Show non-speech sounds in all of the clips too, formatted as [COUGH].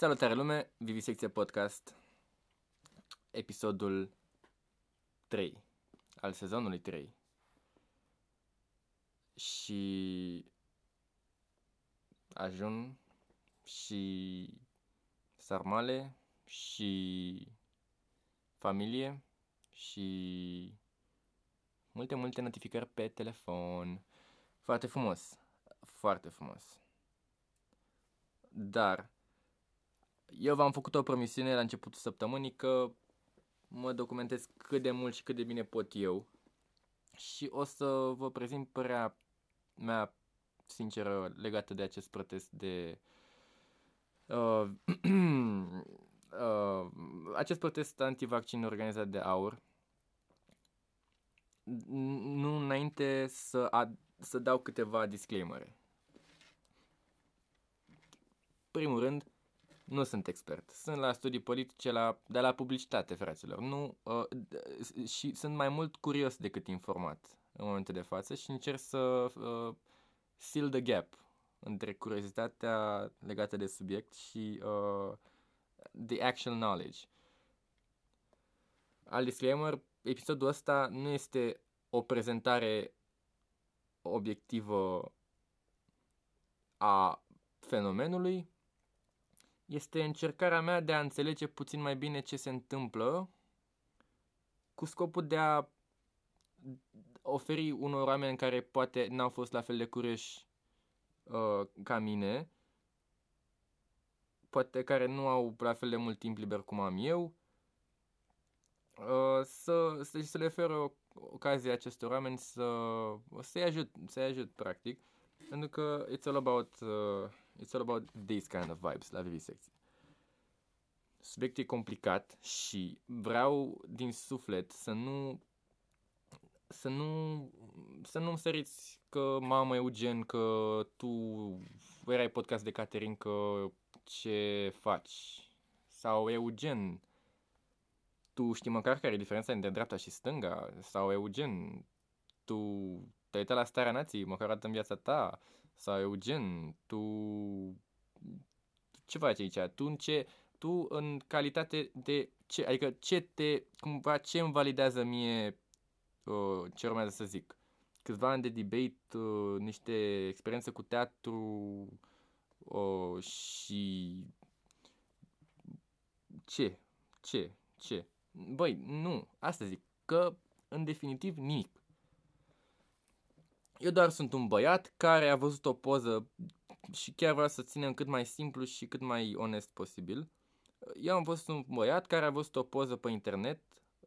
Salutare lume, Vivisecție Podcast, episodul 3 al sezonului 3. Și ajun și sarmale și familie și multe, multe notificări pe telefon. Foarte frumos, foarte frumos. Dar eu v-am făcut o promisiune la începutul săptămânii că mă documentez cât de mult și cât de bine pot eu și o să vă prezint părerea mea sinceră legată de acest protest de uh, [CLEARS THROAT] uh, acest protest antivaccin organizat de AUR nu înainte să, ad, să dau câteva disclaimere. Primul rând, nu sunt expert. Sunt la studii politice la, de la publicitate, fraților. Nu, uh, și sunt mai mult curios decât informat în momentul de față și încerc să uh, seal the gap între curiozitatea legată de subiect și uh, the actual knowledge. Al disclaimer, episodul ăsta nu este o prezentare obiectivă a fenomenului, este încercarea mea de a înțelege puțin mai bine ce se întâmplă cu scopul de a oferi unor oameni care poate n-au fost la fel de curioși uh, ca mine, poate care nu au la fel de mult timp liber cum am eu, uh, să, să, să le oferă ocazia acestor oameni să, să-i ajut, să-i ajut practic, pentru că it's all about uh, It's all about these kind of vibes la vivisecție. Subiectul e complicat și vreau din suflet să nu să nu să nu-mi săriți că mamă Eugen că tu erai podcast de Caterin că ce faci? Sau Eugen tu știi măcar care e diferența între dreapta și stânga? Sau Eugen tu te-ai uitat la starea nației măcar atât în viața ta sau Eugen, tu ce faci aici? Tu în ce, tu în calitate de ce, adică ce te, cumva, ce îmi validează mie uh, ce urmează să zic? Câțiva ani de debate, uh, niște experiențe cu teatru uh, și ce? Ce? Ce? Băi, nu, asta zic, că în definitiv nimic. Eu doar sunt un băiat care a văzut o poză și chiar vreau să ținem cât mai simplu și cât mai onest posibil. Eu am văzut un băiat care a văzut o poză pe internet,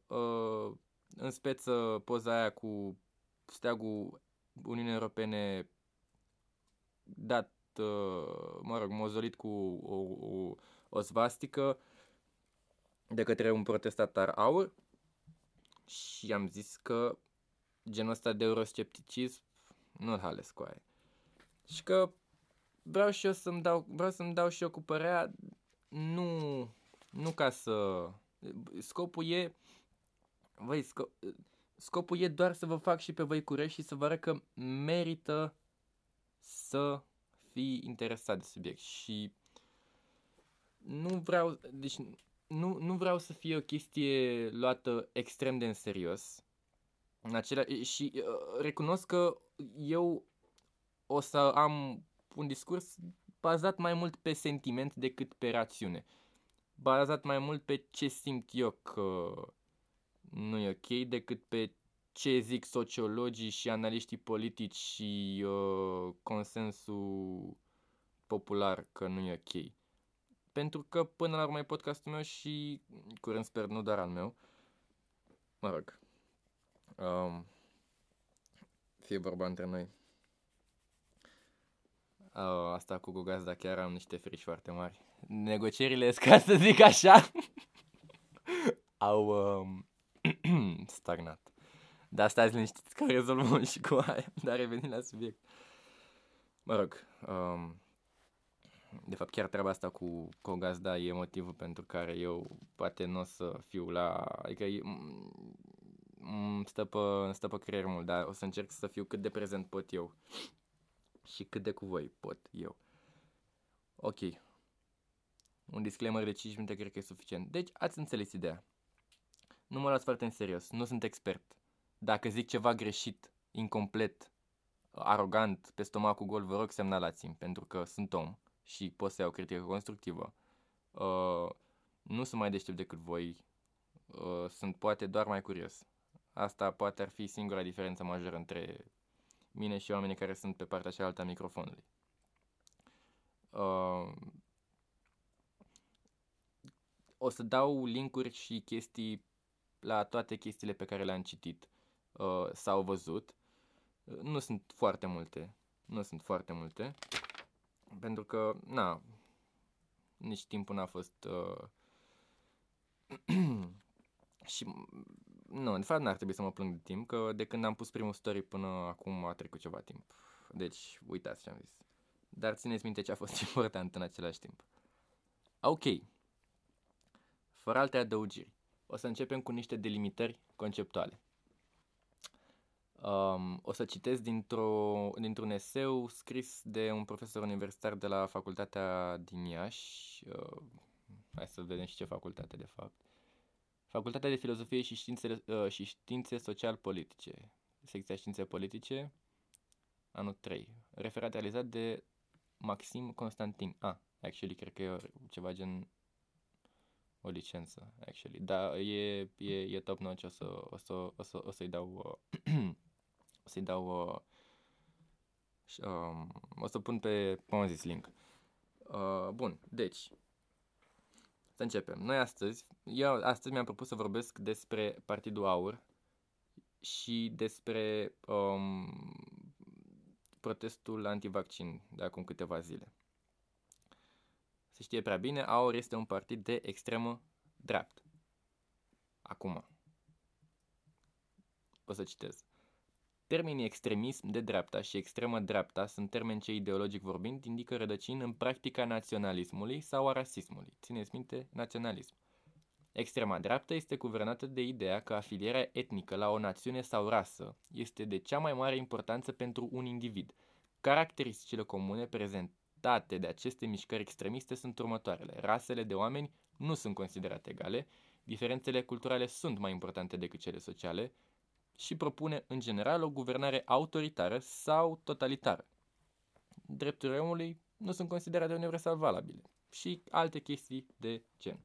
uh, în speță poza aia cu steagul Uniunii Europene dat, uh, mă rog, mozolit cu o, o, o svastică de către un protestatar aur și am zis că genul ăsta de euroscepticism nu-l hales cu aia. Și că vreau și eu să-mi dau, vreau să-mi dau și eu cu părerea, nu, nu ca să, scopul e, voi, sco, scopul e doar să vă fac și pe voi curești și să vă arăt că merită să fii interesat de subiect și nu vreau, deci nu, nu vreau să fie o chestie luată extrem de în serios. În acelea, și uh, recunosc că eu o să am un discurs bazat mai mult pe sentiment decât pe rațiune. Bazat mai mult pe ce simt eu că nu e ok decât pe ce zic sociologii și analiștii politici și uh, consensul popular că nu e ok. Pentru că până la urmă e podcastul meu și curând sper nu doar al meu. Mă rog. Um, fie vorba între noi. Uh, asta cu Gugazda chiar am niște frici foarte mari. Negocierile, [LAUGHS] ca să zic așa, [LAUGHS] au um, [CLEARS THROAT] stagnat. Dar stați liniștiți că rezolvăm și cu aia, [LAUGHS] dar revenim la subiect. Mă rog, um, de fapt chiar treaba asta cu, cu gazda e motivul pentru care eu poate nu o să fiu la... Adică stă pe, stă pe creier mult, dar o să încerc să fiu cât de prezent pot eu. Și cât de cu voi pot eu. Ok. Un disclaimer de 5 minute cred că e suficient. Deci, ați înțeles ideea. Nu mă luați foarte în serios, nu sunt expert. Dacă zic ceva greșit, incomplet, arogant, pe stomacul gol, vă rog semnalați-mi, pentru că sunt om și pot să iau critică constructivă. Uh, nu sunt mai deștept decât voi, uh, sunt poate doar mai curios. Asta poate ar fi singura diferență majoră între mine și oamenii care sunt pe partea cealaltă a microfonului. Uh, o să dau linkuri și chestii la toate chestiile pe care le-am citit uh, sau văzut. Nu sunt foarte multe. Nu sunt foarte multe. Pentru că, na, nici timpul n-a fost... Uh, [CLEARS THROAT] și, nu, de fapt n-ar trebui să mă plâng de timp, că de când am pus primul story până acum a trecut ceva timp. Deci, uitați ce am zis. Dar țineți minte ce a fost [LAUGHS] important în același timp. Ok. Fără alte adăugiri, o să începem cu niște delimitări conceptuale. Um, o să citesc dintr-o, dintr-un eseu scris de un profesor universitar de la facultatea din Iași. Uh, hai să vedem și ce facultate de fapt. Facultatea de Filozofie și Științe, uh, și științe Social-Politice. Secția Științe Politice, anul 3. Referat realizat de Maxim Constantin. Ah, actually, cred că e ceva gen o licență, actually. Da, e, e, e top notch, o, să, o, să, o, să, o să-i dau uh, [CLEARS THROAT] o să-i dau uh, um, o să pun pe, cum am zis, link. Uh, bun, deci să începem. Noi astăzi, eu astăzi mi-am propus să vorbesc despre Partidul Aur și despre um, protestul antivaccin de acum câteva zile. Se știe prea bine, AUR este un partid de extremă dreaptă. Acum. O să citez. Termenii extremism de dreapta și extremă dreapta sunt termeni ce ideologic vorbind indică rădăcini în practica naționalismului sau a rasismului. Țineți minte, naționalism. Extrema dreaptă este guvernată de ideea că afilierea etnică la o națiune sau rasă este de cea mai mare importanță pentru un individ. Caracteristicile comune prezentate de aceste mișcări extremiste sunt următoarele. Rasele de oameni nu sunt considerate egale, diferențele culturale sunt mai importante decât cele sociale, și propune în general o guvernare autoritară sau totalitară. Drepturile omului nu sunt considerate universal valabile și alte chestii de gen.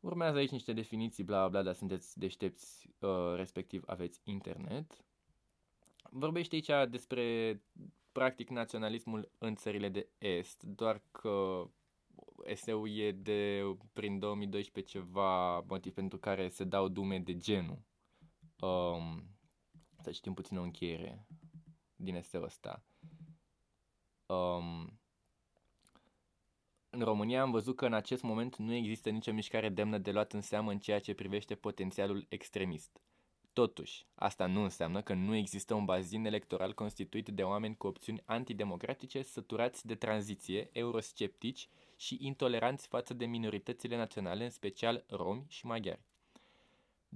Urmează aici niște definiții, bla bla, dar sunteți deștepți, uh, respectiv aveți internet. Vorbește aici despre practic naționalismul în țările de est, doar că eseul e de prin 2012 ceva motiv pentru care se dau dume de genul um, să citim puțin o încheiere din eseul ăsta. Um, în România am văzut că în acest moment nu există nicio mișcare demnă de luat în seamă în ceea ce privește potențialul extremist. Totuși, asta nu înseamnă că nu există un bazin electoral constituit de oameni cu opțiuni antidemocratice, săturați de tranziție, eurosceptici și intoleranți față de minoritățile naționale, în special romi și maghiari.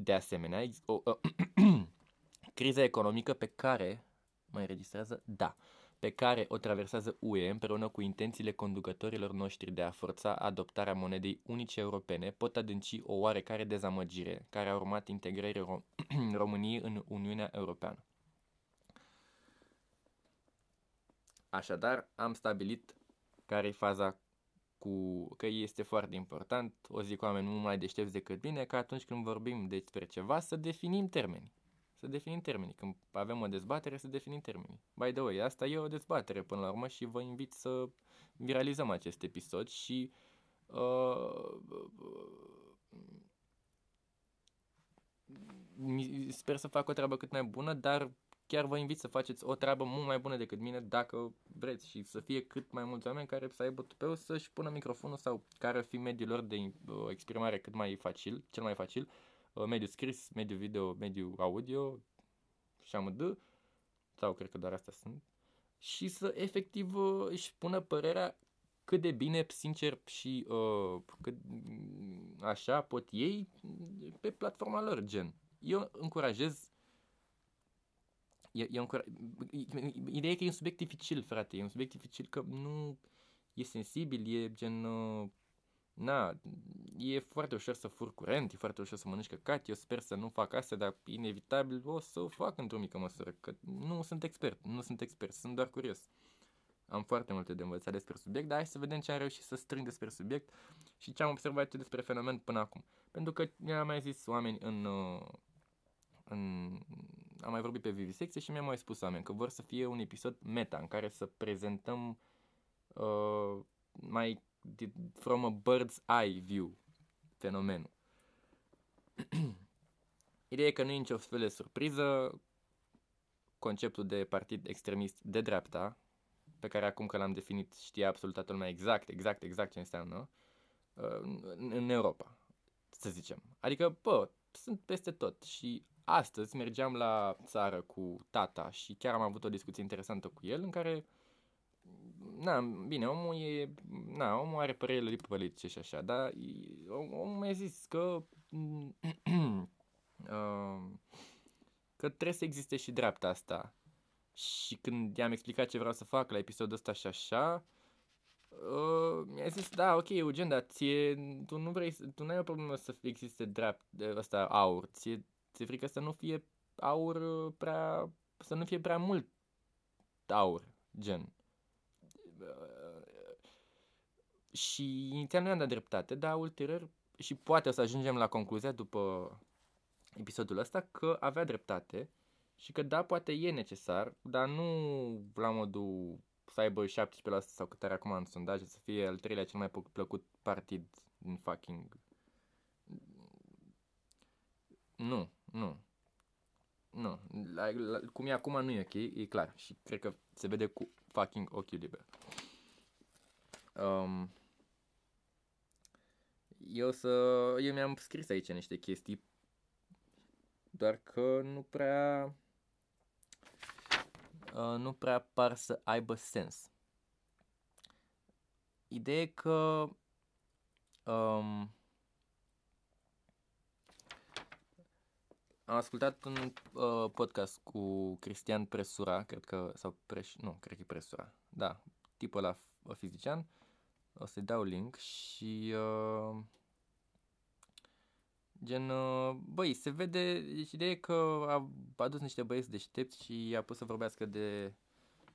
De asemenea, o, o, [CLEARS THROAT] criza economică pe care, mă înregistrează? Da, pe care o traversează UE împreună cu intențiile conducătorilor noștri de a forța adoptarea monedei unice europene pot adânci o oarecare dezamăgire care a urmat integrării Rom- [CLEARS THROAT] României în Uniunea Europeană. Așadar, am stabilit care e faza cu că este foarte important, o zic oameni mult mai deștepți decât bine, că atunci când vorbim despre ceva să definim termeni. Să definim termenii. Când avem o dezbatere, să definim termenii. By the way, asta e o dezbatere până la urmă și vă invit să viralizăm acest episod și uh, sper să fac o treabă cât mai bună, dar chiar vă invit să faceți o treabă mult mai bună decât mine dacă vreți și să fie cât mai mulți oameni care să aibă tupeu să-și pună microfonul sau care ar fi mediul lor de uh, exprimare cât mai facil, cel mai facil, uh, mediu scris, mediu video, mediu audio și amândă, sau cred că doar astea sunt, și să efectiv uh, își pună părerea cât de bine, sincer și uh, cât, așa pot ei pe platforma lor, gen. Eu încurajez E, e un, ideea e că e un subiect dificil, frate, e un subiect dificil că nu... e sensibil, e gen... Uh, na, e foarte ușor să fur curent, e foarte ușor să mănânci căcat, eu sper să nu fac asta, dar inevitabil o să o fac într-o mică măsură, că nu sunt expert, nu sunt expert, sunt doar curios. Am foarte multe de învățat despre subiect, dar hai să vedem ce am reușit să strâng despre subiect și ce am observat eu despre fenomen până acum. Pentru că mi-am mai zis oameni în, uh, în am mai vorbit pe vivisecție și mi-am mai spus oameni că vor să fie un episod meta în care să prezentăm uh, mai from a bird's eye view fenomenul. [CLEARS THROAT] Ideea e că nu e nicio fel de surpriză conceptul de partid extremist de dreapta, pe care acum că l-am definit știe absolut toată lumea exact, exact, exact ce înseamnă, uh, în Europa, să zicem. Adică, bă, sunt peste tot și astăzi mergeam la țară cu tata și chiar am avut o discuție interesantă cu el în care na, bine, omul e, na, omul are părerile politice și așa, dar omul mi-a zis că [CLEARS THROAT] uh, că trebuie să existe și dreapta asta. Și când i-am explicat ce vreau să fac la episodul ăsta și așa, uh, mi-a zis, da, ok, Eugen, dar ție, tu nu vrei, tu nu ai o problemă să existe drept, ăsta, aur, ție, ți-e frică să nu fie aur uh, prea, să nu fie prea mult aur, gen. Și inițial nu i-am dat dreptate, dar ulterior, și poate o să ajungem la concluzia după episodul ăsta, că avea dreptate și că da, poate e necesar, dar nu la modul să aibă 17% sau cât are acum în sondaje, să fie al treilea cel mai plăcut partid din fucking... Nu, nu. Nu, la, la, cum e acum nu e ok, e clar și cred că se vede cu fucking ochiul liber. Um, eu să... Eu mi-am scris aici niște chestii, doar că nu prea... Uh, nu prea par să aibă sens. Ideea e că um, am ascultat un uh, podcast cu Cristian Presura, cred că, sau Preș, nu, cred că e Presura, da, tipul la fizician, o să-i dau link și uh, gen, uh, băi, se vede, deci ideea e că a adus niște băieți deștepți și i-a pus să vorbească de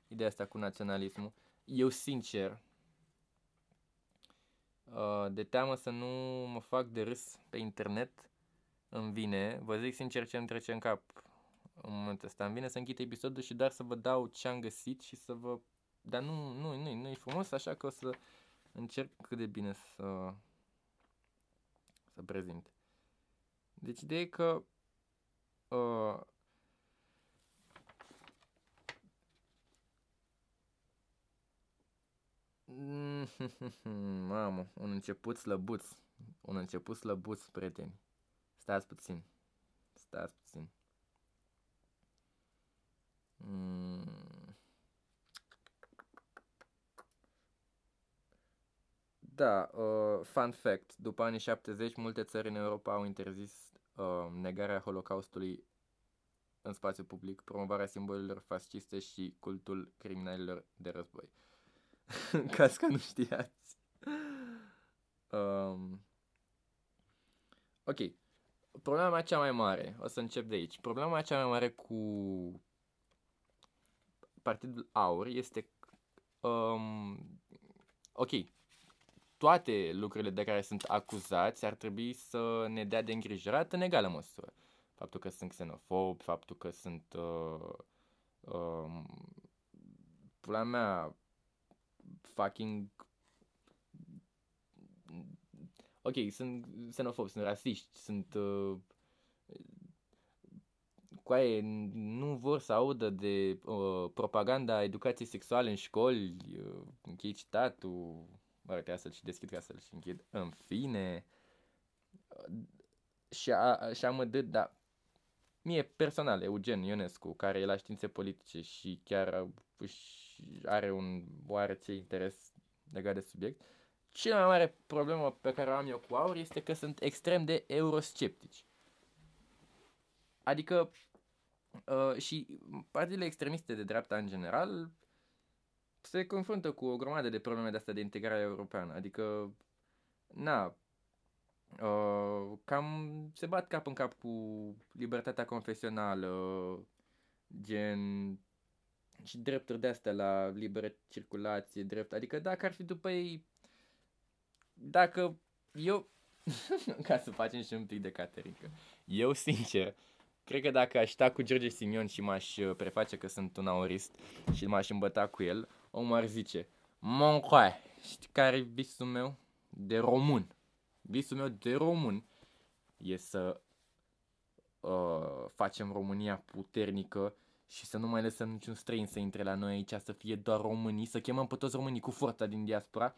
ideea asta cu naționalismul. Eu, sincer, uh, de teamă să nu mă fac de râs pe internet, îmi vine, vă zic sincer ce îmi trece în cap în momentul ăsta, îmi vine să închid episodul și doar să vă dau ce am găsit și să vă... Dar nu, nu, nu, nu e frumos, așa că o să încerc cât de bine să, să prezint. Deci ideea e că uh, [LAUGHS] Mamă, un început slăbuț. Un început slăbuț, prieteni. Stați puțin. Stați puțin. Mm. Da, uh, fun fact. După anii 70, multe țări în Europa au interzis uh, negarea Holocaustului în spațiu public, promovarea simbolurilor fasciste și cultul criminalilor de război. în caz că nu știați. Um, ok, problema mea cea mai mare, o să încep de aici, problema mea cea mai mare cu Partidul Aur este um, ok, toate lucrurile de care sunt acuzați ar trebui să ne dea de îngrijorat în egală măsură. Faptul că sunt xenofobi, faptul că sunt uh, um, pula mea fucking ok, sunt xenofobi, sunt rasiști, sunt uh, coaie, nu vor să audă de uh, propaganda educației sexuale în școli, uh, închei citatul, mă rog, să-l și deschid ca să-l și închid, în fine, uh, și, a, și am dât, dar mie personal, Eugen Ionescu, care e la științe politice și chiar are un oarece interes legat de subiect, uh, cea mai mare problemă pe care o am eu cu aur este că sunt extrem de eurosceptici. Adică uh, și partidele extremiste de dreapta în general se confruntă cu o grămadă de probleme de astea de integrare europeană. Adică, na, uh, cam se bat cap în cap cu libertatea confesională, gen și drepturi de astea la liberă circulație, drept. Adică dacă ar fi după ei, dacă eu, [LAUGHS] ca să facem și un pic de caterincă, eu sincer, cred că dacă aș sta cu George Simion și m-aș uh, preface că sunt un aurist și m-aș îmbăta cu el, omul ar zice, Moncoai, știi care e visul meu? De român. Visul meu de român e să uh, facem România puternică și să nu mai lăsăm niciun străin să intre la noi aici, să fie doar românii, să chemăm pe toți românii cu forța din diaspora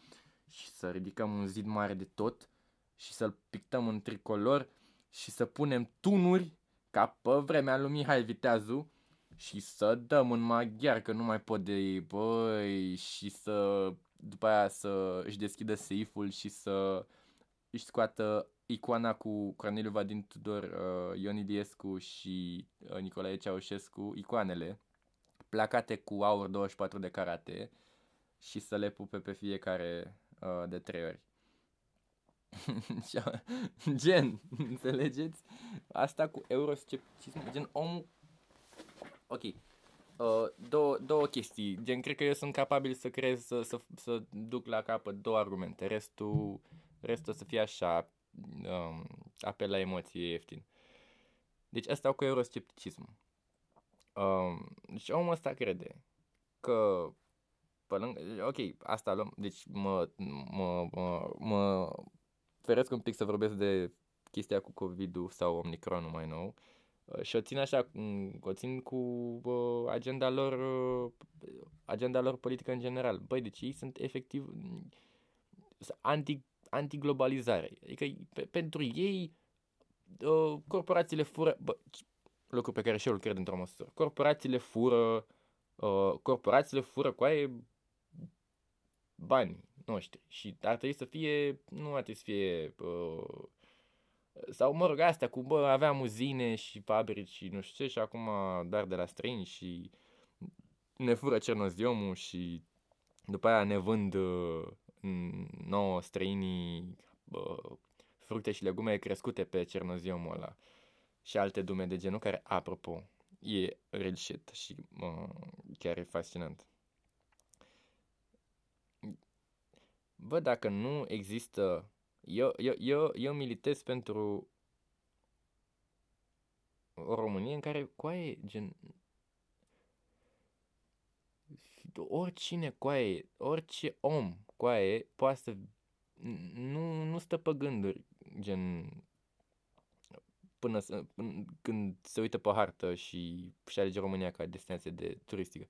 și să ridicăm un zid mare de tot și să-l pictăm în tricolor și să punem tunuri ca pe vremea lui Mihai Viteazu și să dăm în maghiar că nu mai pot de ei, băi, și să după aia să își deschidă seiful și să își scoată icoana cu Corneliu Vadin Tudor, uh, Ion Iliescu și uh, Nicolae Ceaușescu, icoanele, placate cu aur 24 de carate și să le pupe pe fiecare uh, de trei ori. [LAUGHS] gen, [LAUGHS] înțelegeți? Asta cu euroscepticism, gen om... Ok, uh, două, două chestii. Gen, cred că eu sunt capabil să creez, să, să, să duc la capăt două argumente. Restul, restul să fie așa, um, apel la emoție ieftin. Deci asta cu euroscepticism. Um, deci omul ăsta crede că pe lângă, ok, asta luăm, deci mă, mă, mă, mă feresc un pic să vorbesc de chestia cu COVID-ul sau Omicronul mai nou uh, și o țin așa, mm, o țin cu uh, agenda lor, uh, agenda lor politică în general. Băi, deci ei sunt efectiv mm, anti, anti-globalizare. Adică pe, pentru ei corporațiile fură, bă, lucru pe care și eu îl cred într-o măsură, corporațiile fură, corporațiile fură cu aia bani noștri și ar trebui să fie, nu ar trebui să fie, uh, sau mă rog, astea cu, bă, aveam uzine și fabrici și nu știu ce și acum dar de la străini și ne fură cernoziomul și după aia ne vând uh, nouă străinii uh, fructe și legume crescute pe cernoziomul ăla și alte dume de genul care, apropo, e real shit și uh, chiar e fascinant. Bă, dacă nu există... Eu, eu, eu, eu militez pentru o Românie în care coaie, gen... Oricine coaie, orice om coaie poate să... Nu, nu stă pe gânduri, gen... Până, să, până când se uită pe hartă și și alege România ca destinație de turistică.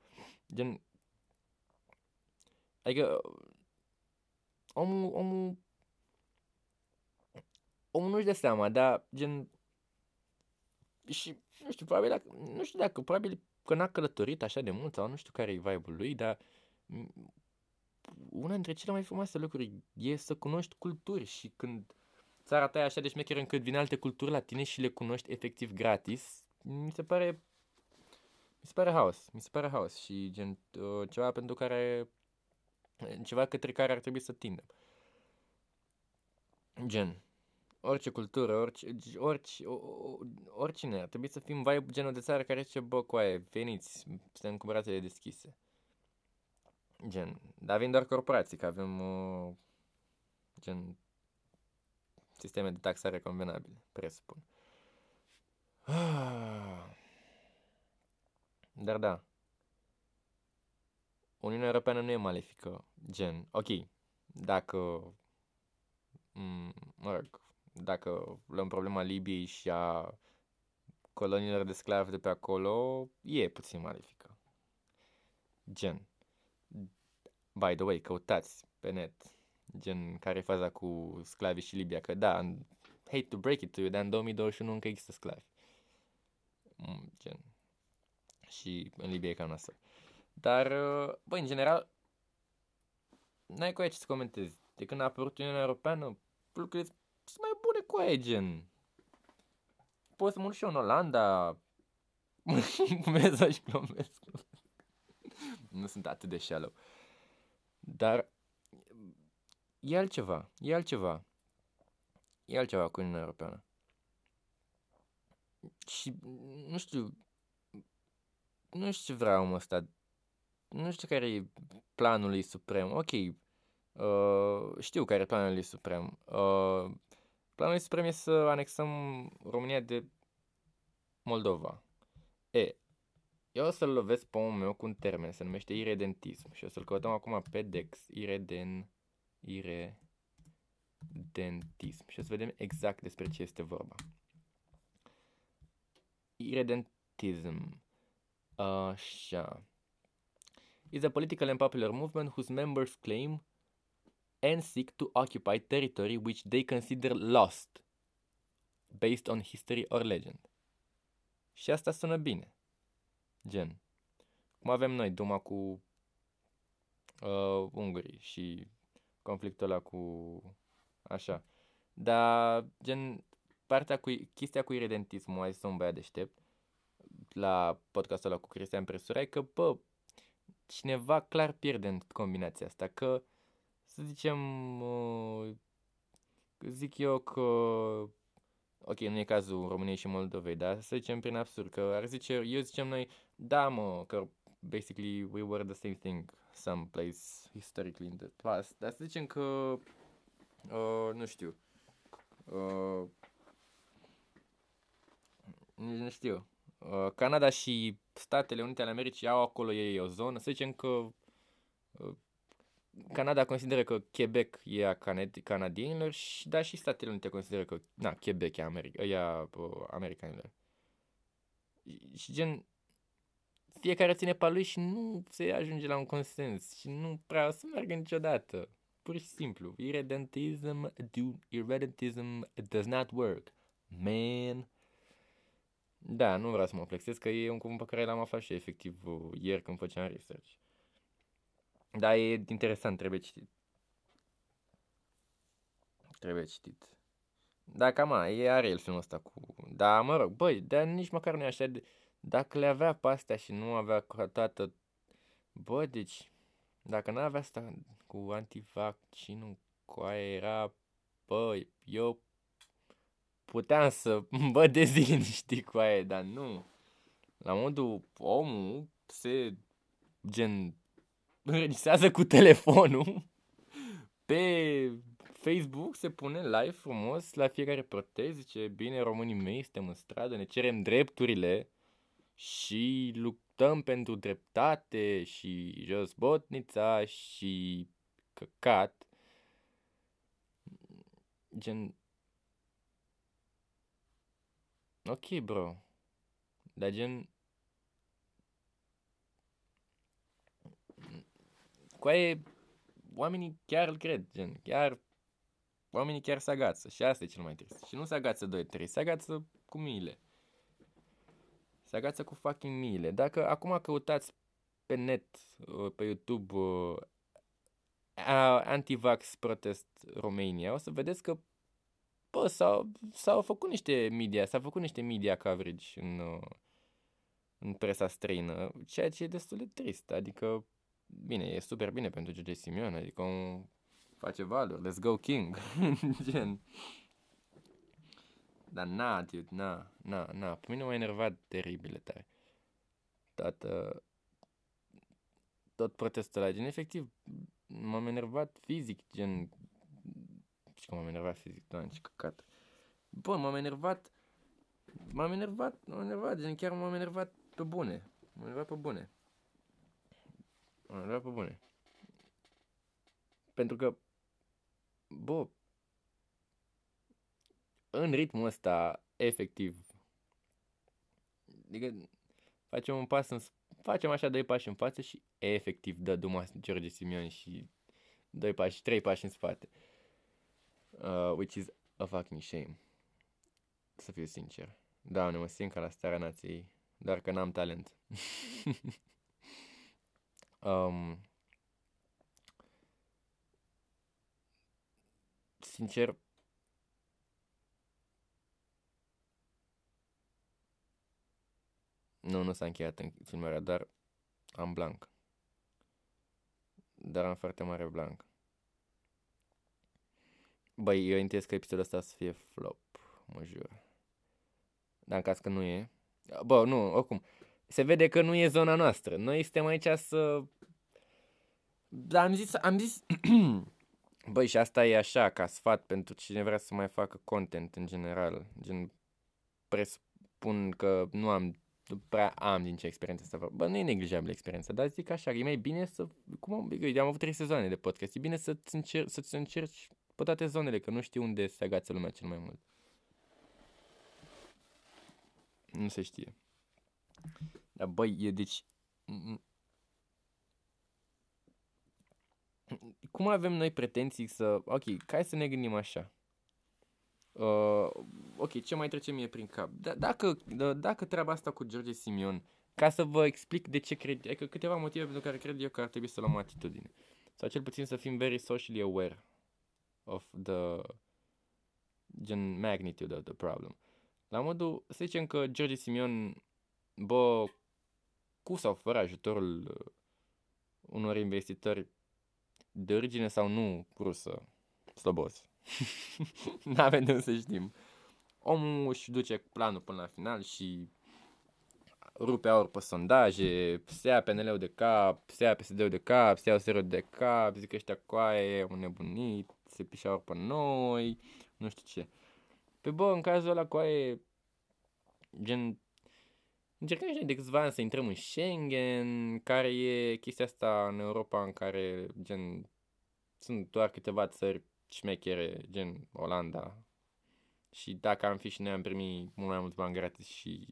Gen... Adică omul, omul, omul nu-și dă seama, dar gen, și nu știu, probabil dacă, nu știu dacă, probabil că n-a călătorit așa de mult sau nu știu care e vibe-ul lui, dar una dintre cele mai frumoase lucruri e să cunoști culturi și când țara ta e așa de șmecheră încât vin alte culturi la tine și le cunoști efectiv gratis, mi se pare mi se pare haos, mi se pare haos și gen uh, ceva pentru care ceva către care ar trebui să tindem. Gen, orice cultură, orice, orice, oricine, ar trebui să fim vai genul de țară care zice, bă, coaie, veniți, suntem cu brațele deschise. Gen, dar vin doar corporații, că avem, uh, gen, sisteme de taxare convenabile, presupun. [SIGHS] Dar da, Uniunea Europeană nu e malefică, gen, ok, dacă, mă rog, dacă luăm problema Libiei și a coloniilor de sclavi de pe acolo, e puțin malefică. Gen, by the way, căutați pe net, gen, care e faza cu sclavii și Libia, că da, hate to break it to you, dar în 2021 încă există sclavi. Mm, gen, și în Libia e cam nasol. Dar, uh, băi, în general, n-ai cu aia ce să comentezi. De când a apărut Uniunea Europeană, lucrurile sunt mai bune cu aia, gen. Pot să mă și eu în Olanda, mă [LAUGHS] și glumesc, glumesc. nu sunt atât de shallow. Dar e altceva, e altceva. E altceva cu Uniunea Europeană. Și nu știu, nu știu ce vrea omul ăsta. Nu știu care e planul lui suprem. Ok, uh, știu care e planul lui suprem. Uh, planul lui suprem e să anexăm România de Moldova. E, eu o să-l lovesc pe omul meu cu un termen, se numește iredentism și o să-l căutăm acum pe Dex, ireden, iredentism și o să vedem exact despre ce este vorba. Iredentism. Așa. Is a political and popular movement whose members claim and seek to occupy territory which they consider lost based on history or legend. Și asta sună bine. Gen. Cum avem noi Duma cu uh, ungurii și conflictul ăla cu... Așa. Dar, gen, partea cu... Chestia cu iredentismul, ai să un băiat deștept, la podcastul ăla cu Cristian Presura, e că, bă, cineva clar pierde în combinația asta, că, să zicem, uh, zic eu că ok, nu e cazul României și Moldovei, dar să zicem prin absurd, că ar zice, eu zicem noi, da mă, că basically we were the same thing some place historically in the past, dar să zicem că, uh, nu știu, uh, nici nu știu, uh, Canada și Statele Unite ale Americii au acolo ei o zonă, să zicem că uh, Canada consideră că Quebec e a canad- canadienilor, și, dar și Statele Unite consideră că na, Quebec e, America, e a uh, americanilor. Și gen, fiecare ține pe lui și nu se ajunge la un consens și nu prea o să meargă niciodată. Pur și simplu. Irredentism, do, irredentism does not work. Man. Da, nu vreau să mă plexez, că e un cuvânt pe care l-am aflat și efectiv ieri când făceam research. Da, e interesant, trebuie citit. Trebuie citit. Da, cam a, e are el filmul ăsta cu... Da, mă rog, băi, dar nici măcar nu e așa de... Dacă le avea pe astea și nu avea toată... Bă, deci... Dacă nu avea asta cu antivaccinul, cu aia era... Băi, eu puteam să văd de zi, știi, cu aia, dar nu. La modul, omul se gen înregistrează cu telefonul [LAUGHS] pe Facebook, se pune live frumos la fiecare protest, zice, bine, românii mei, suntem în stradă, ne cerem drepturile și luptăm pentru dreptate și jos botnița și căcat. Gen... Ok, bro. Dar gen... Coaie, oamenii chiar îl cred, gen, chiar, oamenii chiar se agață și asta e cel mai trist. Și nu se agață 2-3, se agață cu miile. Se agață cu fucking miile. Dacă acum căutați pe net, uh, pe YouTube, uh, Antivax Protest Romania, o să vedeți că bă, s-au, s-au făcut niște media, s-au făcut niște media coverage în, uh, în presa străină, ceea ce e destul de trist. Adică bine, e super bine pentru George Simion, adică un face valuri, let's go king, [LAUGHS] gen. Dar na, dude, na, na, na, pe mine m-a enervat teribil tare. Toată, tot protestul ăla, gen, efectiv, m-am enervat fizic, gen, și că m-am enervat fizic, doamne, ce căcat. Bă, m-am enervat, m-am enervat, m-am enervat, gen, chiar m-am enervat pe bune, m-am enervat pe bune. Da, pe bune. Pentru că, bă, în ritmul ăsta, efectiv, adică facem un pas în, facem așa doi pași în față și efectiv dă Duma George Simion și doi pași, trei pași în spate. Uh, which is a fucking shame. Să fiu sincer. Da, ne mă simt ca la starea nației, doar că n-am talent. [LAUGHS] Um, sincer, nu, nu s-a încheiat în filmarea, dar am blank. dar am foarte mare blank. Băi, eu intuiesc că episodul ăsta să fie flop, mă jur. Dar în caz că nu e... Bă, nu, oricum. Se vede că nu e zona noastră. Noi suntem aici să... Dar am zis, am zis... [CLEARS THROAT] Băi, și asta e așa, ca sfat pentru cine vrea să mai facă content în general. Gen, presupun că nu am nu prea am din ce experiență să Bă, nu e neglijabilă experiența, dar zic așa, e mai bine să... Cum am, eu am avut trei sezoane de podcast, e bine să-ți încerci, să-ți încerci pe toate zonele, că nu știu unde se agață lumea cel mai mult. Nu se știe. Dar băi, e deci... Cum avem noi pretenții să... Ok, hai să ne gândim așa. Uh, ok, ce mai trece mie prin cap? D- dacă, d- dacă treaba asta cu George Simion, ca să vă explic de ce cred, adică câteva motive pentru care cred eu că ar trebui să luăm atitudine. Sau cel puțin să fim very socially aware of the gen magnitude of the problem. La modul, să zicem că George Simion, bă, cu sau fără ajutorul uh, unor investitori de origine sau nu rusă, slăbos, [LAUGHS] N-avem de să știm. Omul își duce planul până la final și rupe aur pe sondaje, se ia PNL-ul de cap, se ia PSD-ul de cap, se ia OSR de cap, zic că ăștia coaie, un nebunit, se pișa aur pe noi, nu știu ce. Pe bă, în cazul ăla coaie, gen, încercăm și de câțiva ani să intrăm în Schengen, care e chestia asta în Europa în care, gen, sunt doar câteva țări șmechere, gen Olanda. Și dacă am fi și noi am primit mult mai mulți bani gratis și...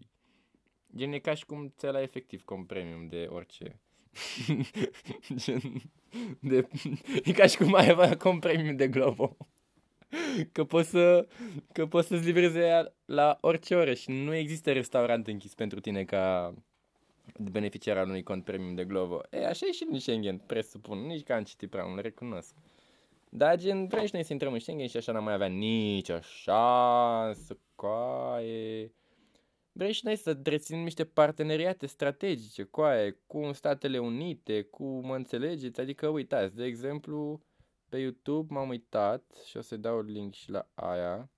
Gen, e ca și cum ți la efectiv cum premium de orice. [LAUGHS] gen, de, e ca și cum ai avea cum premium de Globo. că poți să, că poți să-ți livreze la orice oră și nu există restaurant închis pentru tine ca beneficiar al unui cont premium de Glovo. E, așa e și în Schengen, presupun. Nici că am citit prea mult, recunosc. Dar gen, vrem și noi să intrăm în Schengen și așa n-am mai avea nicio șansă, coaie. Vrem și noi să reținem niște parteneriate strategice, coaie, cu Statele Unite, cu, mă înțelegeți? Adică, uitați, de exemplu, pe YouTube m-am uitat și o să dau link și la aia,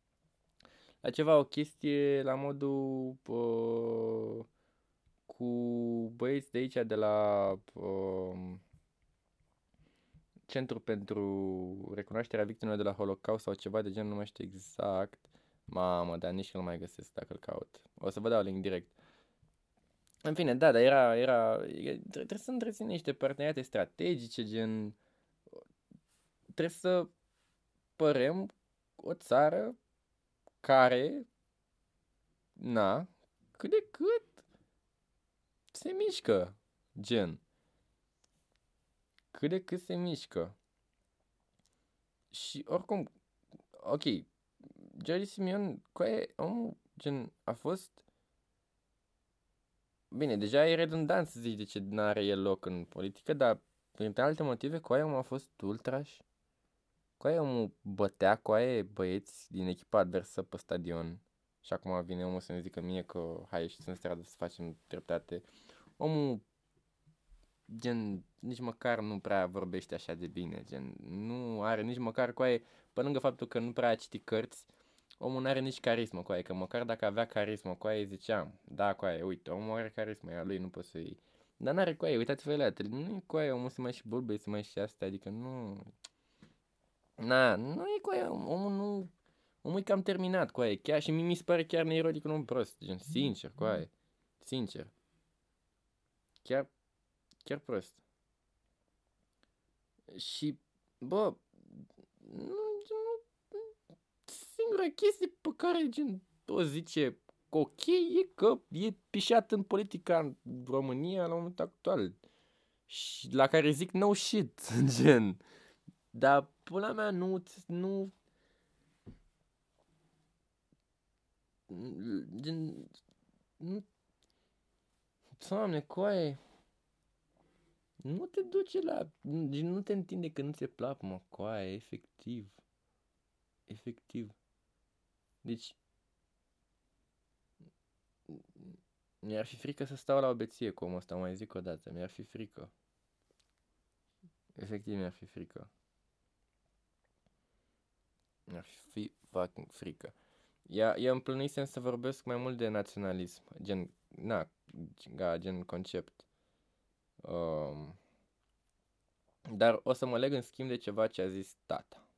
la ceva, o chestie la modul uh, cu băieți de aici de la uh, Centru pentru recunoașterea victimelor de la Holocaust sau ceva de genul, nu mai știu exact. Mamă, dar nici nu mai găsesc dacă îl caut. O să vă dau link direct. În fine, da, dar era, era, trebuie să întrețin niște parteneriate strategice, gen, trebuie să părem o țară care, na, cât de cât se mișcă, gen cât de cât se mișcă. Și oricum, ok, Jerry Simeon, e omul, gen, a fost... Bine, deja e redundant să zici de ce nu are el loc în politică, dar printre alte motive, Coaie omul a fost ultraș. Coaie omul bătea Coaie băieți din echipa adversă pe stadion. Și acum vine omul să ne zică mie că hai ieșiți în stradă să facem dreptate. Omul gen, nici măcar nu prea vorbește așa de bine, gen, nu are nici măcar cu aia, pe lângă faptul că nu prea a citit cărți, omul nu are nici carismă cu aia, că măcar dacă avea carismă cu aia ziceam, da, cu aia, uite, omul are carismă, ea lui nu poți să iei. Dar n-are cu aia, uitați-vă la ea, nu e cu aia, omul se mai și bulbe, se mai și asta, adică nu... Na, nu e cu aia, omul nu... Omul e cam terminat cu aia, chiar și mi se pare chiar neironic un om prost, gen, sincer, cu aia, sincer. Chiar Chiar prost. Și, bă, nu, nu, singura chestie pe care gen, o zice ok e că e pișat în politica în România la momentul actual. Și la care zic no shit, [LAUGHS] gen. Dar pula mea nu, nu, gen, nu, Doamne, coaie, nu te duce la... Deci nu te întinde că nu ți-e plac, mă, coaie, efectiv. Efectiv. Deci... Mi-ar fi frică să stau la obeție cu omul ăsta, mai zic o dată. Mi-ar fi frică. Efectiv mi-ar fi frică. Mi-ar fi fucking frică. Ia, eu îmi plănuisem să vorbesc mai mult de naționalism, gen, na, ga, gen concept. Um, dar o să mă leg în schimb de ceva ce a zis tata.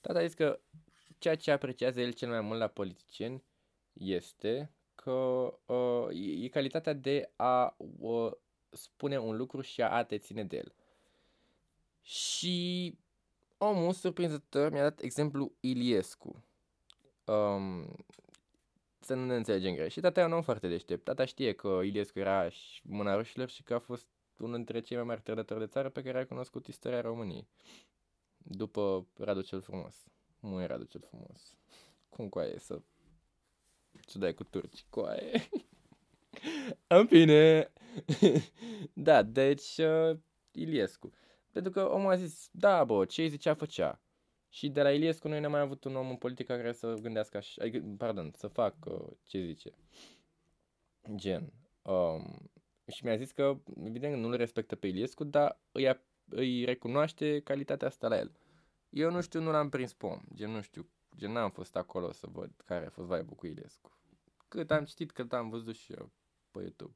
Tata a zis că ceea ce apreciază el cel mai mult la politicieni este că uh, e calitatea de a uh, spune un lucru și a te ține de el. Și omul surprinzător mi-a dat exemplu Iliescu. Um, să nu ne înțelegem greșit. Tata e un om foarte deștept. Tata știe că Iliescu era mâna rușilor și că a fost unul dintre cei mai mari trădători de țară pe care a cunoscut istoria României. După Radu cel Frumos. Nu e Radu cel Frumos. Cum coaie să dai cu turci, coaie. [LAUGHS] În fine. [LAUGHS] da, deci uh, Iliescu. Pentru că omul a zis, da, bă, ce zicea, făcea. Și de la Iliescu noi n-am mai avut un om în politică care să gândească așa, adică, pardon, să facă ce zice. Gen. Um, și mi-a zis că, evident, nu-l respectă pe Iliescu, dar îi, îi recunoaște calitatea asta la el. Eu nu știu, nu l-am prins pe om. Gen, nu știu, gen, n-am fost acolo să văd care a fost vibe cu Iliescu. Cât am citit, cât am văzut și eu pe YouTube.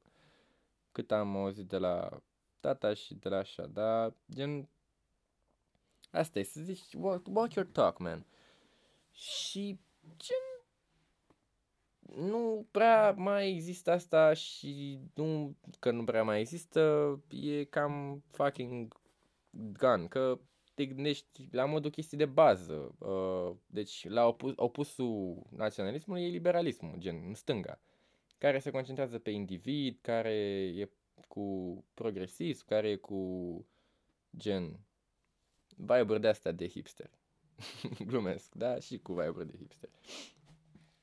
Cât am auzit de la tata și de la așa, dar gen... Asta e, să zici, walk, walk your talk, man. Și gen... Nu prea mai există asta și nu că nu prea mai există, e cam fucking gun, că te gândești la modul chestii de bază. Uh, deci, la opus, opusul naționalismului e liberalismul, gen, în stânga, care se concentrează pe individ, care e cu progresism, care e cu gen vibe de astea de hipster. [LAUGHS] Glumesc, da? Și cu vibe de hipster.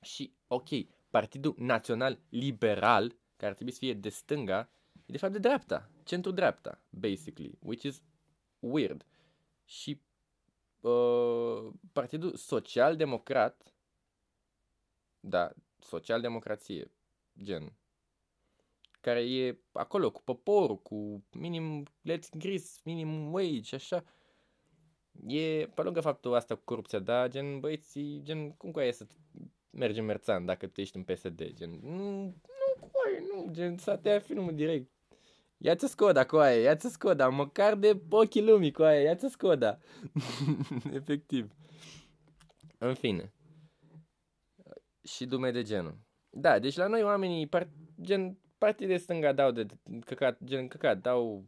Și, ok, Partidul Național Liberal, care ar trebui să fie de stânga, e de fapt de dreapta, centru-dreapta, basically, which is weird. Și uh, Partidul Social Democrat, da, social-democrație, gen, care e acolo cu poporul, cu minim let's gris, minim wage și așa. E, pe lângă faptul asta cu corupția, da, gen băieții, gen, cum cu e să mergem merțan dacă tu ești în PSD, gen, nu, nu, coaie, nu, gen, să te filmul direct. Ia-ți Skoda, coaie, ia-ți Skoda, măcar de ochii lumii, coaie, ia-ți Skoda. [LAUGHS] Efectiv. În fine. Și dume de genul. Da, deci la noi oamenii, par, gen, partii de stânga dau de căcat, gen căcat, dau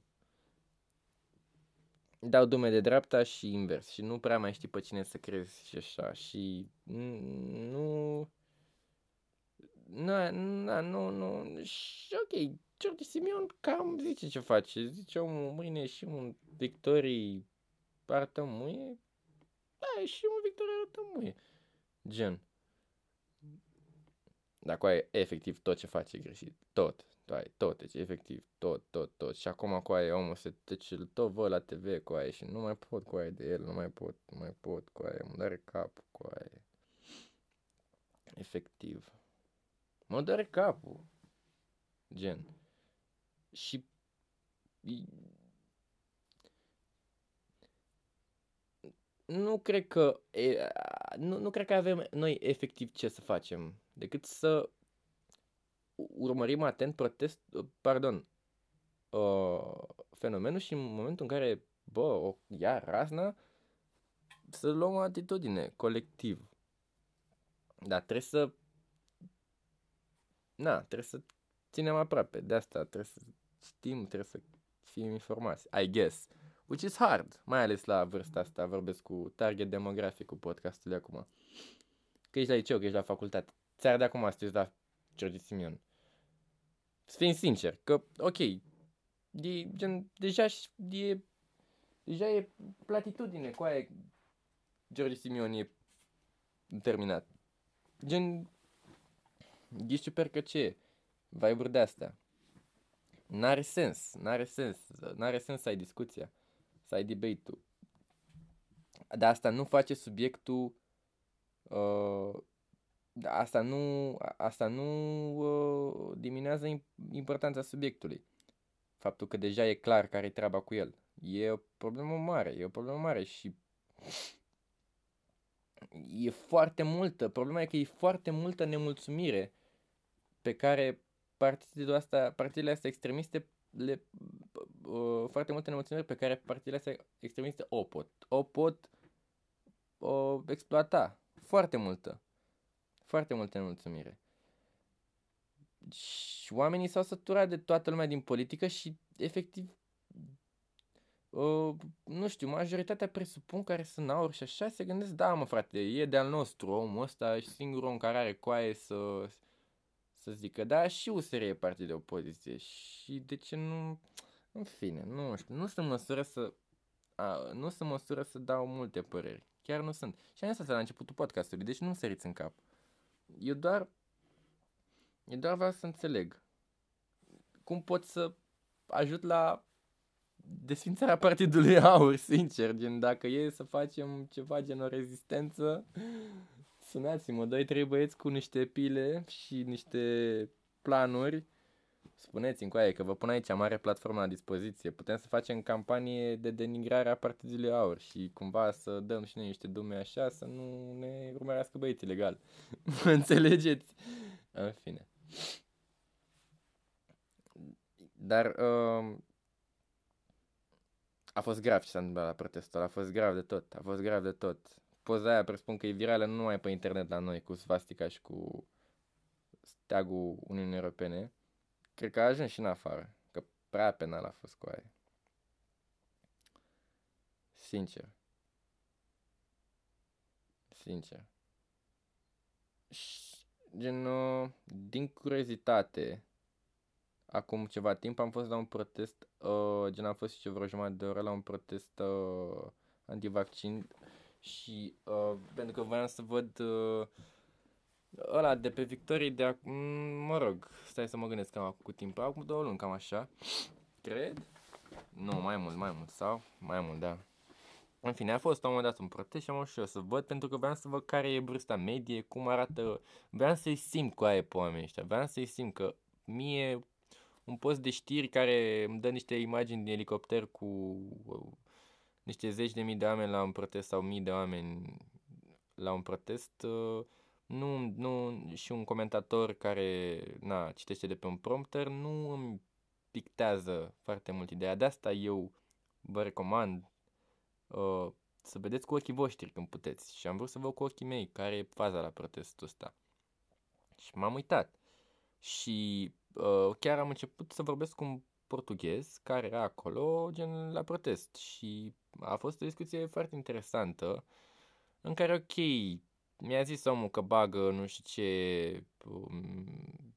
dau dume de dreapta și invers și nu prea mai știi pe cine să crezi și așa și nu nu, nu, nu, nu, și ok, George Simion cam zice ce face, zice omul mâine și un victorii arată muie, da, și un victorii arată muie, gen. Dacă ai efectiv tot ce face greșit, tot, ai tot, deci efectiv tot, tot, tot. Și acum cu aia omul se deci tot văd la TV cu aia și nu mai pot cu aia de el, nu mai pot, nu mai pot cu aia, mă doare capul cu aia. Efectiv. Mă doare capul. Gen. Și nu cred că e, nu, nu cred că avem noi efectiv ce să facem decât să urmărim atent protest, pardon, uh, fenomenul și în momentul în care, bă, o ia razna, să luăm o atitudine colectiv. Dar trebuie să, na, trebuie să ținem aproape de asta, trebuie să știm, trebuie să fim informați, I guess. Which is hard, mai ales la vârsta asta, vorbesc cu target demografic cu podcastul de acum. Că ești la liceu, că ești la facultate. Ți-ar de acum să la George Simion. Să fim sincer, că, ok, e, gen, deja e, deja e platitudine cu aia George Simion e terminat. Gen, e super că ce vibe de astea. N-are sens, n-are sens, n-are sens să ai discuția, să ai debate-ul. Dar asta nu face subiectul uh, da, asta nu, asta nu uh, diminuează importanța subiectului. Faptul că deja e clar care e treaba cu el. E o problemă mare, e o problemă mare și e foarte multă, problema e că e foarte multă nemulțumire pe care partidul asta, partidele astea extremiste le, uh, foarte multe nemulțumiri pe care partidele astea extremiste o pot, o pot o exploata. Foarte multă. Foarte multă nemulțumire. Și oamenii s-au săturat de toată lumea din politică și efectiv uh, nu știu, majoritatea presupun care sunt aur și așa se gândesc, da mă frate, e de-al nostru omul ăsta și singurul om care are coaie să, să zică, da, și USR e partid de opoziție și de ce nu, în fine, nu știu, nu sunt măsură să, a, nu sunt măsură să dau multe păreri, chiar nu sunt. Și am zis asta la începutul podcastului, deci nu săriți în cap. Eu doar, eu doar vreau să înțeleg cum pot să ajut la desfințarea Partidului Aur, sincer, gen dacă e să facem ceva gen o rezistență, sunați-mă, doi, trei băieți cu niște pile și niște planuri, spuneți-mi cu aia că vă pun aici mare platformă la dispoziție, putem să facem campanie de denigrare a Partidului Aur și cumva să dăm și noi niște dume așa, să nu ne urmărească băieți ilegal. [LAUGHS] Înțelegeți? În fine. Dar uh, a fost grav ce s-a întâmplat la protestul a fost grav de tot, a fost grav de tot. Poza aia presupun că e virală nu numai pe internet la noi, cu svastica și cu steagul Uniunii Europene. Cred că a ajuns și în afară, că prea penal a fost cu aia. Sincer. Sincer. Și, gen, uh, din curiozitate, acum ceva timp am fost la un protest, uh, gen am fost și vreo jumătate de oră la un protest uh, antivaccin și uh, pentru că voiam să văd uh, ăla de pe victorii de acum, mă rog, stai să mă gândesc cam cu timp, acum două luni, cam așa, cred, nu, mai mult, mai mult, sau, mai mult, da. În fine, a fost la un moment dat un protest și am și eu să văd pentru că vreau să văd care e vârsta medie, cum arată, vreau să-i simt cu aia pe oamenii ăștia, vreau să-i simt că mie un post de știri care îmi dă niște imagini din elicopter cu uh, niște zeci de mii de oameni la un protest sau mii de oameni la un protest, uh, nu, nu, și un comentator care na, citește de pe un prompter nu îmi pictează foarte mult ideea. De asta eu vă recomand uh, să vedeți cu ochii voștri când puteți. Și am vrut să văd cu ochii mei care e faza la protestul ăsta. Și m-am uitat. Și uh, chiar am început să vorbesc cu un portughez care era acolo, gen la protest. Și a fost o discuție foarte interesantă, în care, ok, mi-a zis omul că bagă nu știu ce um,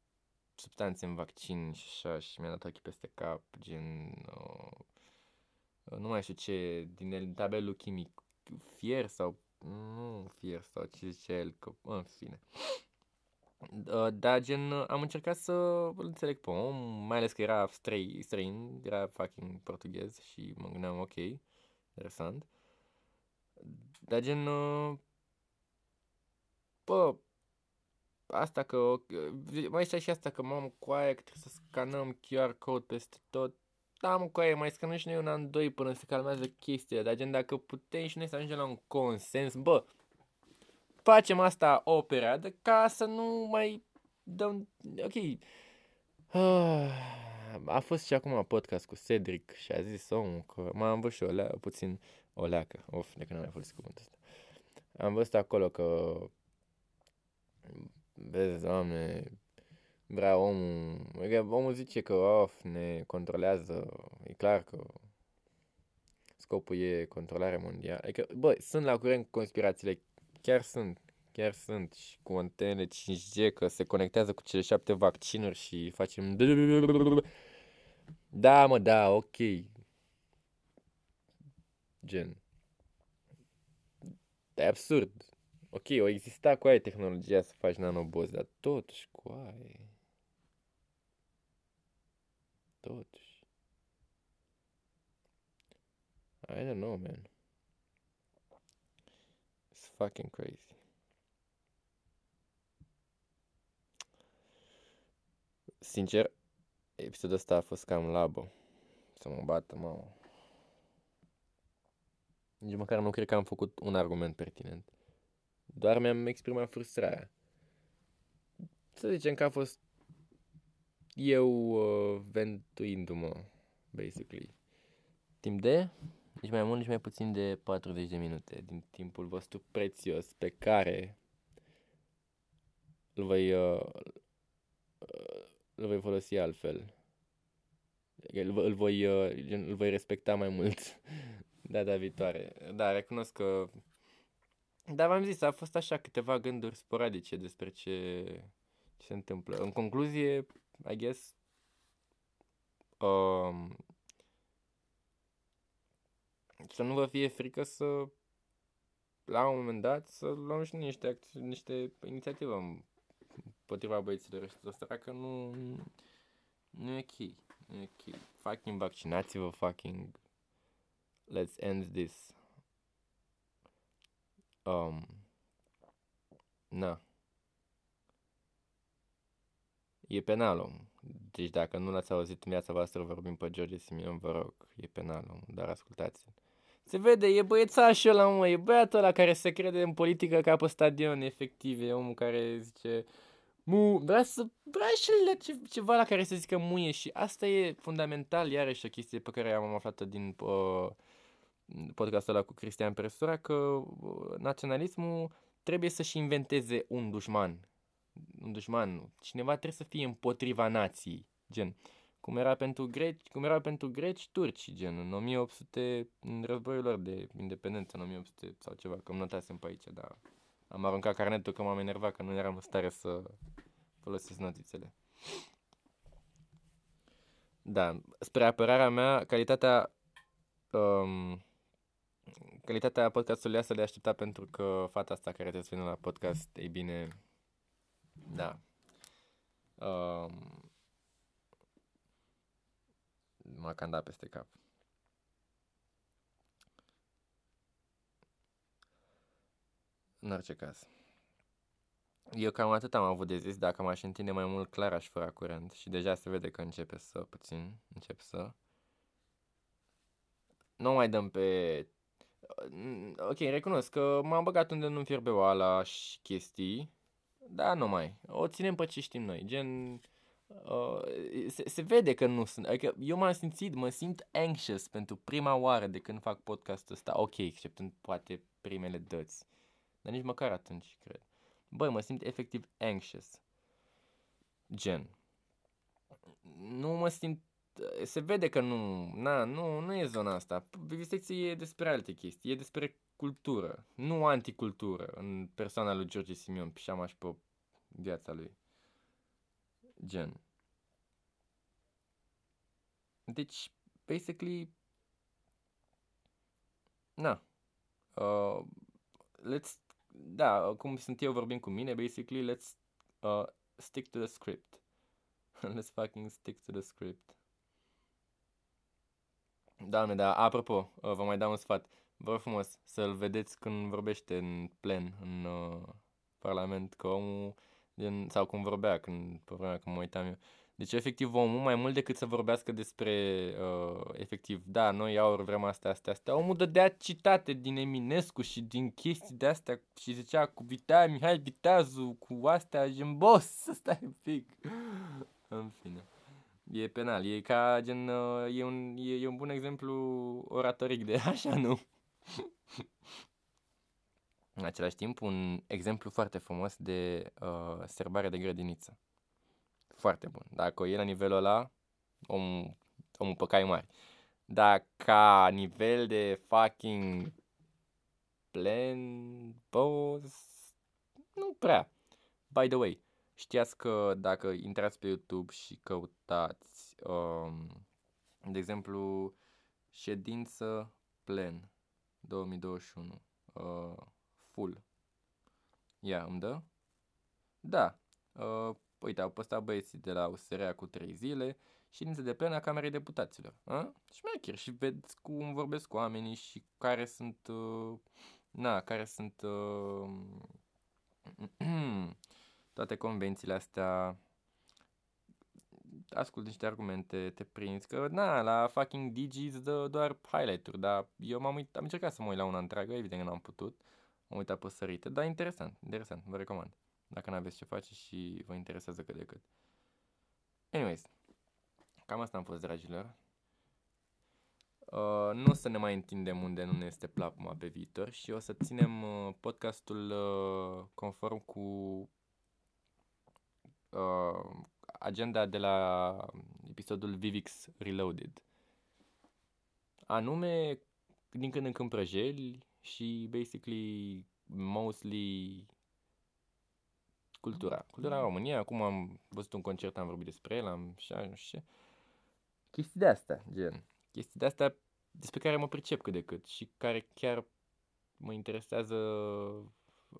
substanțe în vaccin și așa și mi-a dat ochii peste cap, gen, uh, nu mai știu ce, din tabelul chimic, fier sau, nu fier sau ce zice el, că, în fine. Uh, dar gen am încercat să îl înțeleg pe om, mai ales că era străin, străin era fucking portughez și mă gândeam ok, interesant. Dar gen, uh, bă, asta că, mai știa și asta că mamă cu aia că trebuie să scanăm QR code peste tot. Da, mă, cu aia, mai scanăm și noi un an, doi până se calmează chestia, dar gen dacă putem și noi să ajungem la un consens, bă, facem asta o perioadă ca să nu mai dăm... Ok. Ah, a fost și acum podcast cu Cedric și a zis omul că m-am văzut și o lea, puțin o leacă. Of, de când am mai folosit cuvântul ăsta. Am văzut acolo că vezi, doamne, vrea omul, adică omul zice că of, ne controlează, e clar că scopul e controlarea mondială. Adică, bă, sunt la curent cu conspirațiile chiar sunt, chiar sunt și cu antene 5G că se conectează cu cele șapte vaccinuri și facem Da, mă, da, ok. Gen. E absurd. Ok, o exista cu aia tehnologia să faci nanobozi, dar totuși cu aia. Totuși. I don't know, man fucking crazy. Sincer, episodul ăsta a fost cam labo. Să mă bată, mă. Nici măcar nu cred că am făcut un argument pertinent. Doar mi-am exprimat frustrarea. Să zicem că a fost eu uh, ventuindu-mă, basically. Timp de, nici mai mult, nici mai puțin de 40 de minute din timpul vostru prețios pe care îl voi, uh, îl voi folosi altfel. Îl, îl, voi, uh, îl voi respecta mai mult [LAUGHS] data viitoare. Da, recunosc că... Dar v-am zis, a fost așa câteva gânduri sporadice despre ce, ce se întâmplă. În concluzie, I guess, um, să nu vă fie frică să la un moment dat să luăm și niște, niște inițiativă împotriva băieților ăștia că nu, nu e ok. Nu e ok. Fucking vaccinați-vă, fucking let's end this. Um, na. E penal, om. Deci dacă nu l-ați auzit în viața voastră, vorbim pe George Simion, vă rog. E penal, om. Dar ascultați-l. Se vede, e băiețașul ăla, mă, e băiatul ăla care se crede în politică ca pe stadion, efectiv, e omul care zice, mu, vrea să, vrea și ce, ceva la care să zică muie și asta e fundamental, iarăși o chestie pe care am aflat din uh, podcastul ăla cu Cristian Presura, că uh, naționalismul trebuie să-și inventeze un dușman, un dușman, cineva trebuie să fie împotriva nației, gen. Cum era pentru greci, cum era pentru greci turci, gen, în 1800, în războiul lor de independență, în 1800 sau ceva, că îmi notasem pe aici, dar am aruncat carnetul că m-am enervat, că nu eram în stare să folosesc notițele. Da, spre apărarea mea, calitatea um, calitatea podcastului asta de aștepta pentru că fata asta care te vină la podcast, ei bine, da. Um, m-a candat peste cap. În orice caz. Eu cam atât am avut de zis, dacă m-aș întinde mai mult, clar aș fura curent și deja se vede că începe să, puțin, încep să. Nu mai dăm pe... Ok, recunosc că m-am băgat unde nu-mi fierbe oala și chestii, da, nu mai. O ținem pe ce știm noi. Gen, uh, se, se vede că nu sunt. Adică eu m-am simțit, mă simt anxious pentru prima oară de când fac podcastul ăsta. Ok, exceptând poate primele dăți. Dar nici măcar atunci, cred. Băi, mă simt efectiv anxious. Gen. Nu mă simt se vede că nu, na, nu, nu e zona asta. Vivisecție e despre alte chestii, e despre cultură, nu anticultură în persoana lui George Simion, pișamaș și pe viața lui. Gen. Deci, basically, na. Uh, let's, da, cum sunt eu vorbim cu mine, basically, let's uh, stick to the script. [LAUGHS] let's fucking stick to the script. Da, da, apropo, uh, vă mai dau un sfat. Vă rog frumos să-l vedeți când vorbește în plen, în uh, Parlament, că omul, din, sau cum vorbea când, pe vremea când mă uitam eu. Deci, efectiv, omul, mai mult decât să vorbească despre, uh, efectiv, da, noi aur vrem astea, astea, astea, omul dădea citate din Eminescu și din chestii de astea și zicea cu Vita, Mihai Viteazu, cu astea, gen, boss, să [LAUGHS] stai un pic. în fine. E penal, e ca gen, uh, e un, e, e un bun exemplu oratoric de [LAUGHS] așa, nu? În același timp, un exemplu foarte frumos de uh, serbare de grădiniță. Foarte bun. Dacă e la nivelul ăla, om, omul pe cai mari. Dar ca nivel de fucking plan, boss, nu prea. By the way, știați că dacă intrați pe YouTube și căutați, um, de exemplu, ședință plen 2021. Uh, full. Ia, îmi dă? Da. Uh, uite, au postat băieții de la USR cu 3 zile ședință de plen a Camerei Deputaților. A? Șmecher și vedeți cum vorbesc cu oamenii și care sunt, uh, na, care sunt uh, [CLEARS THROAT] toate convențiile astea ascult niște argumente, te prinzi, că na, la fucking Digi îți dă doar highlight-uri, dar eu m-am uit, am încercat să mă uit la una întreagă, evident că n-am putut, am uitat pe sărite, dar interesant, interesant, vă recomand, dacă n-aveți ce face și vă interesează cât de cât. Anyways, cam asta am fost, dragilor. Uh, nu o să ne mai întindem unde nu ne este plapuma pe viitor și o să ținem uh, podcastul uh, conform cu uh, agenda de la episodul Vivix Reloaded. Anume, din când în când prăjeli și basically mostly cultura. Cultura în România, acum am văzut un concert, am vorbit despre el, am și nu știu ce. Chestii de asta, gen. Chestii de asta despre care mă pricep cât de cât și care chiar mă interesează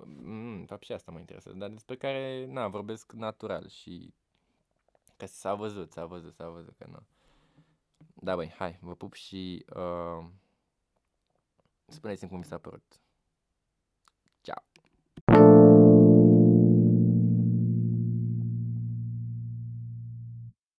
mm, fapt și asta mă interesează, dar despre care, na, vorbesc natural și că s-a văzut, s-a văzut, s-a văzut că nu. Da, băi, hai, vă pup și uh, spuneți-mi cum mi s-a părut.